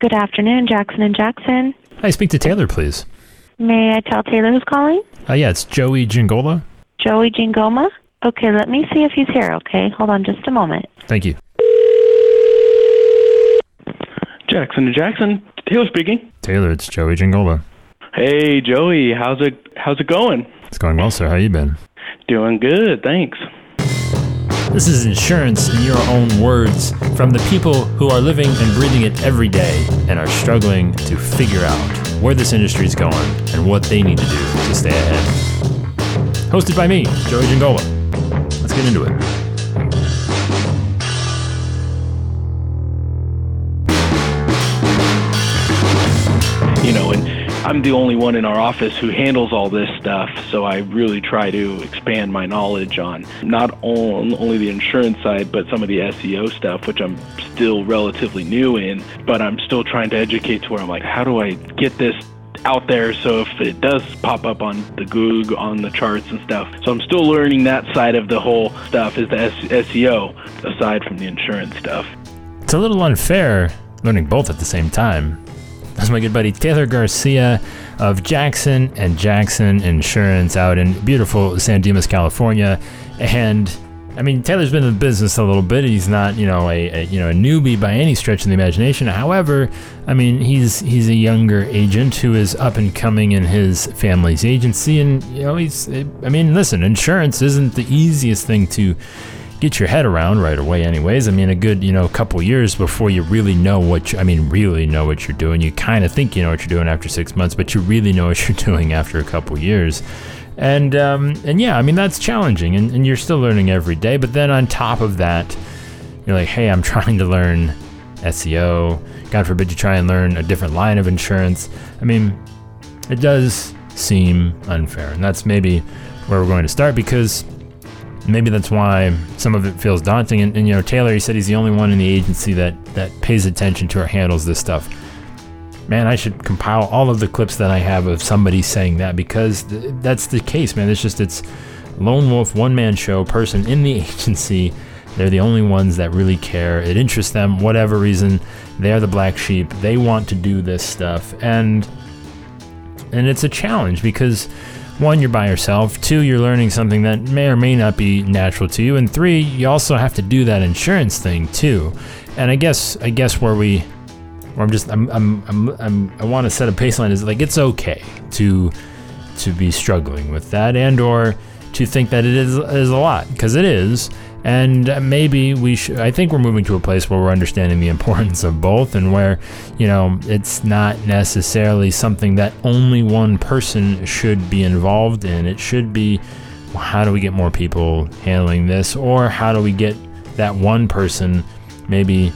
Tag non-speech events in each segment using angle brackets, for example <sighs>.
Good afternoon, Jackson and Jackson. Hi, speak to Taylor, please. May I tell Taylor who's calling? Uh, yeah, it's Joey Giangola. Joey Jingoma? Okay, let me see if he's here, okay? Hold on just a moment. Thank you. Jackson and Jackson, Taylor speaking. Taylor, it's Joey Giangola. Hey Joey, how's it how's it going? It's going well, sir. How you been? Doing good, thanks. This is insurance in your own words from the people who are living and breathing it every day and are struggling to figure out where this industry is going and what they need to do to stay ahead. Hosted by me, Joey Giangola. Let's get into it. I'm the only one in our office who handles all this stuff, so I really try to expand my knowledge on not on, only the insurance side, but some of the SEO stuff, which I'm still relatively new in, but I'm still trying to educate to where I'm like, how do I get this out there so if it does pop up on the Google on the charts and stuff. So I'm still learning that side of the whole stuff is the SEO aside from the insurance stuff. It's a little unfair learning both at the same time. That's my good buddy Taylor Garcia of Jackson and Jackson Insurance out in beautiful San Dimas, California. And I mean, Taylor's been in the business a little bit. He's not, you know, a, a you know a newbie by any stretch of the imagination. However, I mean, he's he's a younger agent who is up and coming in his family's agency, and you know, he's. I mean, listen, insurance isn't the easiest thing to get your head around right away anyways. I mean a good you know couple years before you really know what you, i mean really know what you're doing. You kind of think you know what you're doing after six months but you really know what <laughs> you're doing after a couple years. And um, and yeah i mean that's challenging and, and you're still learning every day. But then on top of that you're like hey i'm <laughs> trying to learn seo god forbid you try and learn a different line of insurance. I mean it does seem unfair and that's maybe where we're going to start because maybe that's why some of it feels daunting. And, and, you know, Taylor, he said he's the only one in the agency that that pays attention to or handles this stuff. Man, I should compile all of the clips that I have of somebody saying that because th- that's the case, man. It's just it's lone wolf, one man show, person in the <laughs> agency. They're the only ones that really care. It interests them, whatever reason. They're the black sheep. They want to do this stuff, and and it's a challenge because one, you're by yourself. Two, you're learning something that may or may not be natural to you. And three, you also have to do that insurance thing too. And I guess I guess where we where I'm just I'm I'm, I'm, I'm I want to set a baseline is like it's okay to to be struggling with that and or to think that it is is a lot because it is and maybe we should i think we're moving to a place where we're understanding the <laughs> importance of both and where you know it's not necessarily something that only one person should be involved in. It should be well, how do we get more people handling this? Or how do we get that one person maybe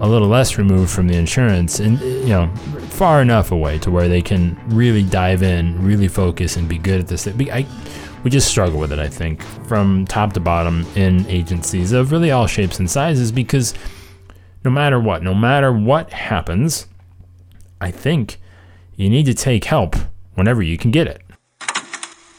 a little less removed from the insurance and you know far enough away to where they can really dive in really focus and be good at this I, we just struggle with it, I think, from top to bottom in agencies of really all shapes and sizes because no matter what, no matter what happens, I think you need to take help whenever you can get it.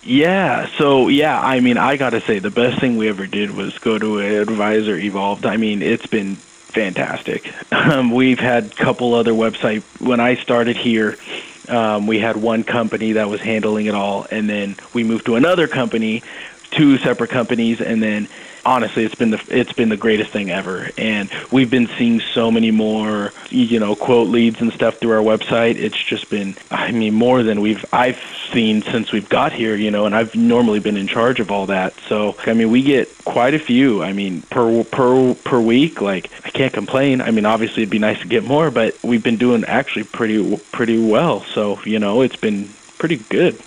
Yeah, so yeah, I mean, I got to say the best thing we ever did was go to Advisor Evolved. I mean, it's been fantastic. <laughs> Um, we've had a couple other website when I started here um, we had one company that was handling it all, and then we moved to another company, two separate companies, and then honestly, it's been the it's been the greatest thing ever. And we've been seeing so many more, you know, quote leads and stuff through our website. It's just been, I mean, more than we've I've seen since we've got here, you know. And I've normally been in charge of all that, so I mean, we get quite a few. I mean, per per per week. Like I can't complain. I mean, obviously it'd be nice to get more, but we've been doing actually pretty pretty well. So you know, it's been pretty good.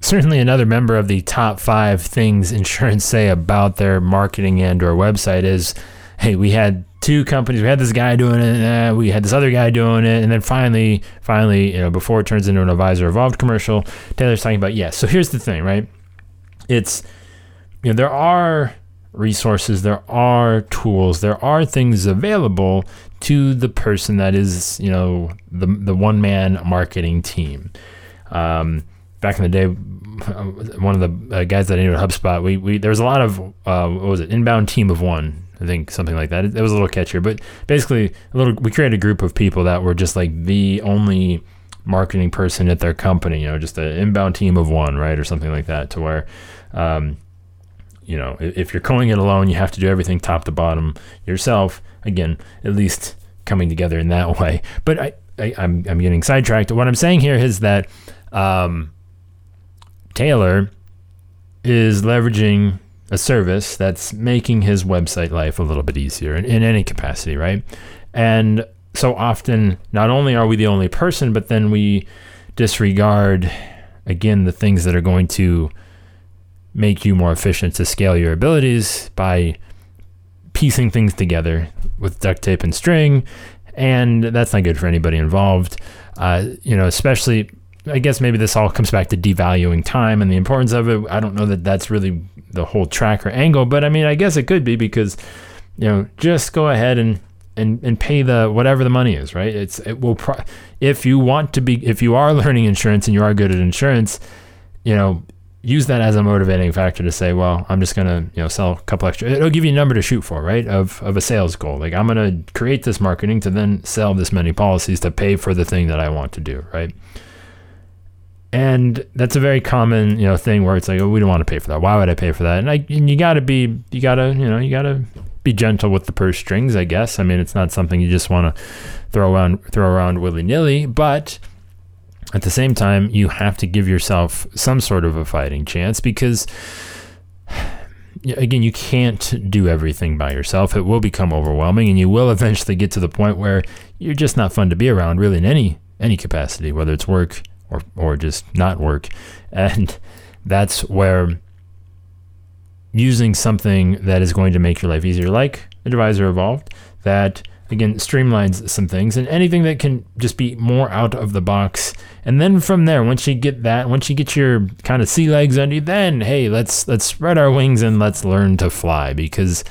Certainly, another member of the top five things <laughs> insurance say about their marketing and/or website is, "Hey, we had two companies. We had this guy doing it. Uh, we had this other guy doing it, and then finally, finally, you know, before it turns into an advisor evolved commercial, Taylor's talking about yes. So here's the thing, right? It's you know there are resources, there are tools, there are things available to the person that is you know the the one man marketing team. Um, back in the day, one of the uh, guys that I knew at HubSpot, we, we there was a lot of uh, what was it, inbound team of one. I think something like that. It, it was a little catchier, but basically, a little. We created a group of people that were just like the only marketing person at their company. You know, just an inbound team of one, right, or something like that, to where. Um, you know, if you're going it alone, you have to do everything top to bottom yourself. Again, at least coming together in that <laughs> way. But I, I am I'm, I'm getting sidetracked. What I'm saying here is that um, Taylor is leveraging a service that's making his website life a little bit easier in, in any capacity, right? And so often, not only are we the only person, but then we disregard again the things that are going to make you more efficient to scale your abilities by piecing things together with duct tape and string, and that's not good for anybody involved. Uh, you know, especially, I guess maybe this all comes back to devaluing time and the importance of it. I don't know that that's really the whole tracker angle, but I mean, I guess it could be because, you know, just go ahead and and, and pay the whatever the money is, right? It's it will pro- if you want to be if you are <laughs> learning insurance and you are good at insurance, you know, use that as a motivating factor to say, well, I'm just gonna you know sell a couple extra. It'll give you a number to shoot for, right? Of of a sales goal. Like I'm gonna create this marketing to then sell this many policies to pay for the thing that I want to do, right? And that's a very common you know thing where it's like, oh, we don't want to pay for that. Why would I pay for that? And I and you gotta be you gotta you know you gotta be gentle with the purse strings, I guess. I mean, it's not something you just want to throw around throw around willy nilly, but at the same time, you have to give yourself some sort of a fighting chance because, <sighs> again, you can't do everything by yourself. It will become overwhelming, and you will eventually get to the point where you're just not fun to be around, really, in any any capacity, whether it's work or or just not work. And that's where using something that is going to make your life easier, like Advisor Evolved, that again streamlines some things and anything that can just be more out of the box. And then from there once you get that once you get your kind of sea legs under you then hey let's let's spread our wings and let's learn to fly because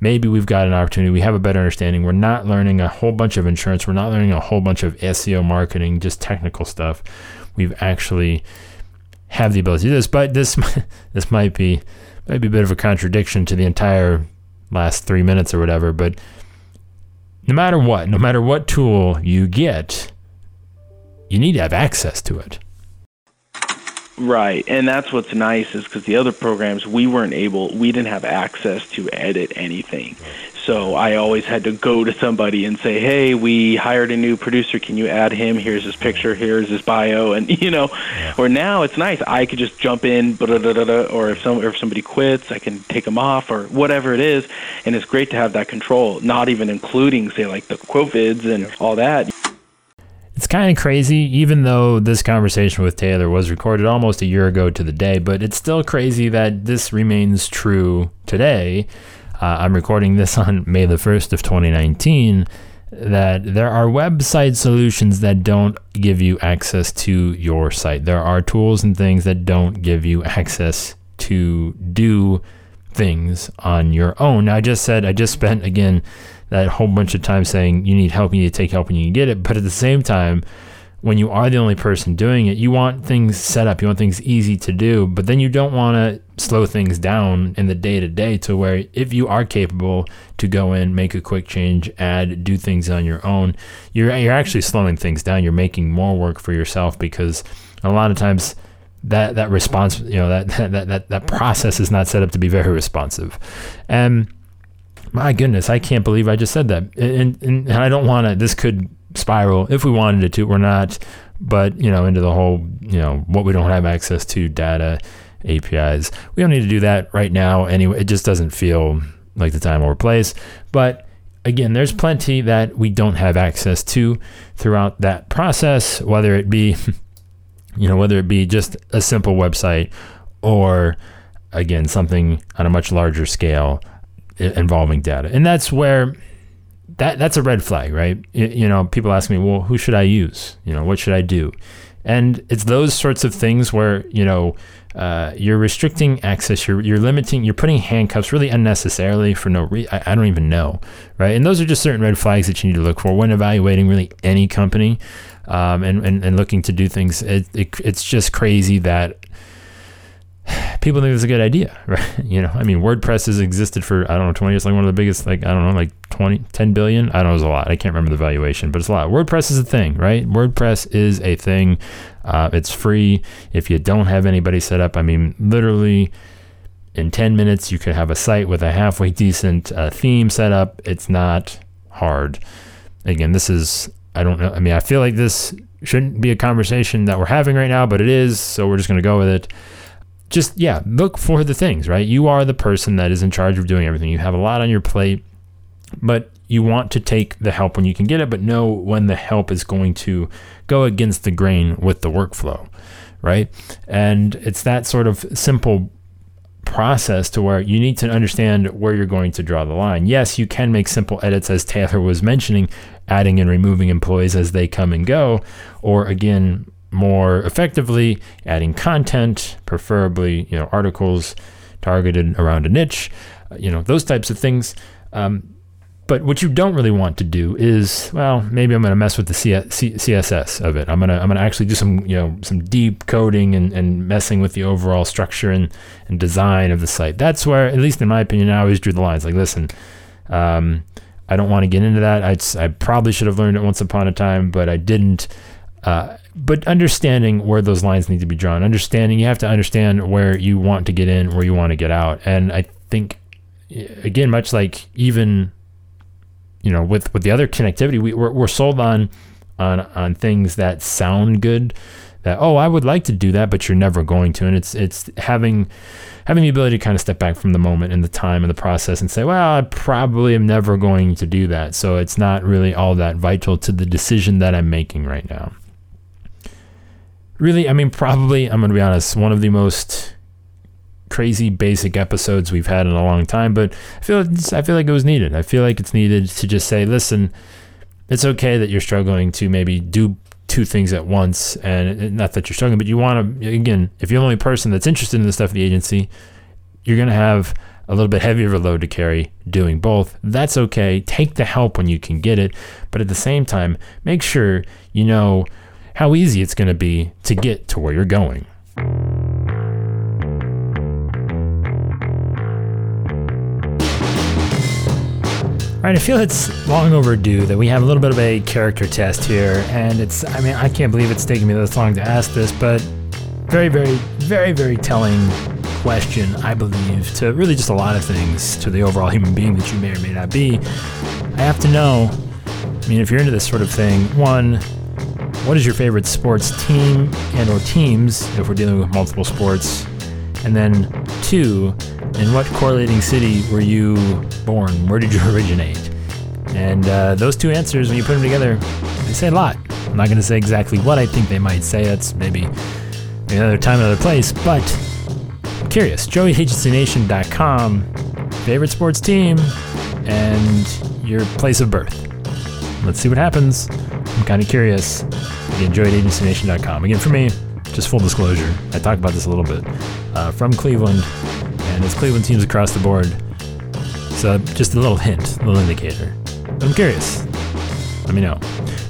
maybe we've got an opportunity. We have a better understanding. We're not learning a whole bunch of insurance. We're not learning a whole bunch of seo marketing just technical stuff we've actually have the ability to do this but this <laughs> this might be might be a bit of a contradiction to the entire last three minutes or whatever but no matter what, no matter what tool you get, you need to have access to it. Right, and that's what's nice is because the other programs we weren't able, we didn't have access to edit anything. So I always had to go to somebody and say, "Hey, we hired a new producer. Can you add him? Here's his picture. Here's his bio." And <laughs> you know, or now it's nice. I could just jump in, or if some or if somebody quits, I can take them off or whatever it is. And it's great to have that control. Not even including, say, like the quote vids and yeah. all that. It's kind of crazy, even though this conversation with Taylor was recorded almost a year ago to the day, but it's still crazy that this remains true today uh, I'm recording this on May the 1st of 2019, that there are website solutions that don't give you access to your site. There are tools and things that don't give you access to do things on your own. Now, I just said, I just spent again that whole bunch of time saying you need help, you need to take help, and you can get it. But at the same time, when you are the only person doing it, you want things set up, you want things easy to do, but then you don't want to slow things down in the day to day to where if you are capable to go in, make a quick change, add, do things on your own, you're you're actually slowing things down. You're making more work for yourself because a lot of times that that response, you know, <laughs> that that that that process is not set up to be very responsive. And my goodness, I can't believe I just said that. And, and, and I don't want to, this could spiral if we wanted to. We're not, but you know, into the whole, you know, what we don't have access to data, APIs. We don't need to do that right now. Anyway, it just doesn't feel like the time or place. But again, there's plenty that we don't have access to throughout that process, whether it be, <laughs> you know, whether it be just a simple website or again something on a much larger scale involving data. And that's where that that's a red flag, right? You know, people ask me, well, who should I use? You know, what should I do? And it's those sorts of things where you know uh, you're restricting access, you're you're limiting, you're putting handcuffs really unnecessarily for no reason. I, I don't even know, right? And those are just certain red flags that you need to look for when evaluating really any company um, and, and and looking to do things. It, it, it's just crazy that <sighs> people think it's a good idea, <laughs> right? You know, I mean, WordPress has existed for I don't know 20 years, like one of the biggest, like I don't know, like 20, 10 billion. I don't know, it's a lot. I can't remember the valuation, but it's a lot. WordPress is a thing, right? WordPress is a thing. Uh, it's free. If you don't have anybody set up, I mean, literally in 10 minutes, you could have a site with a halfway decent uh, theme set up. It's not hard. Again, this is I don't know. I mean, I feel like this shouldn't be a conversation that we're having right now, but it is. So we're just going to go with it. Just, yeah, look for the things, right? You are the person that is in charge of doing everything. You have a lot on your plate, but you want to take the help when you can get it, but know when the help is going to go against the grain with the workflow, right? And it's that sort of simple process to where you need to understand where you're going to draw the line. Yes, you can make simple edits, as Taylor was mentioning, adding and removing employees as they come and go, or again, more effectively adding content, preferably you know articles targeted around a niche, uh, you know those types of things. Um, but what you don't really want to do is, well, maybe I'm going to mess with the CSS of it. I'm gonna I'm gonna actually do some you know some deep coding and, and messing with the overall structure and, and design of the site. That's where, at least in my opinion, I always drew the lines. Like, listen, um, I don't want to get into that. I, I probably should have learned it once upon a time, but I didn't. Uh, but understanding where those lines need to be drawn, understanding you have to understand where you want to get in, where you want to get out, and I think again, much like even you know with with the other connectivity, we, we're, we're sold on on on things that sound good. That oh, I would like to do that, but you're never going to, and it's it's having having the ability to kind of step back from the moment and the time and the process and say, well, I probably am never going to do that. So it's not really all that vital to the decision that I'm making right now. Really, I mean, probably, I'm going to be honest, one of the most crazy basic episodes we've had in a long time, but I feel I feel like it was needed. I feel like it's needed to just say, listen, it's okay that you're struggling to maybe do two things at once and uh, not that you're struggling but you want to again if you're the only person that's interested in the stuff of the agency you're going to have a little bit heavier of a load to carry doing both that's okay take the help when you can get it but at the same time make sure you know how easy it's going to be to get to where you're going All right, I feel it's long overdue that we have a little bit of a character test here, and it's, I mean, I can't believe it's taken me this long to ask this, but very, very, very, very telling question, I believe, to really just a lot of things, to the overall human being that you may or may not be. I have to know, I mean, if you're into this sort of thing, one, what is your favorite sports team and or teams, if we're dealing with multiple sports? And then two, in what correlating city were you born? Where did you <laughs> originate? And uh, those two answers, when you put them together, they say a lot. I'm not going to say exactly what I think they might say. That's maybe another time, another place. But I'm curious. JoeyAgencyNation.com, favorite sports team, and your place of birth. Let's see what happens. I'm kind of curious. Again, JoeyAgencyNation.com. Again, for me, just full disclosure, I talked about this a little bit. Uh, from Cleveland, and it's Cleveland teams across the board. So just a little hint, a little indicator. I'm curious. Let me know.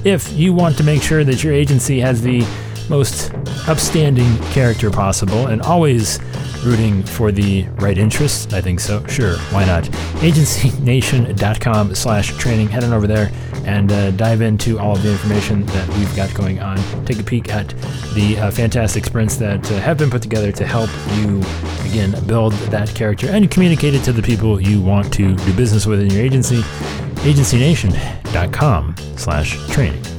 If you want to make sure that your agency has the most upstanding character possible and always rooting for the right interests, I think so. Sure, why not? AgencyNation.com slash training. Head on over there and uh, dive into all of the information that we've got going on. Take a peek at the uh, fantastic sprints that uh, have been put together to help you, again, build that character and communicate it to the people you want to do business with in your agency. AgencyNation.com slash training.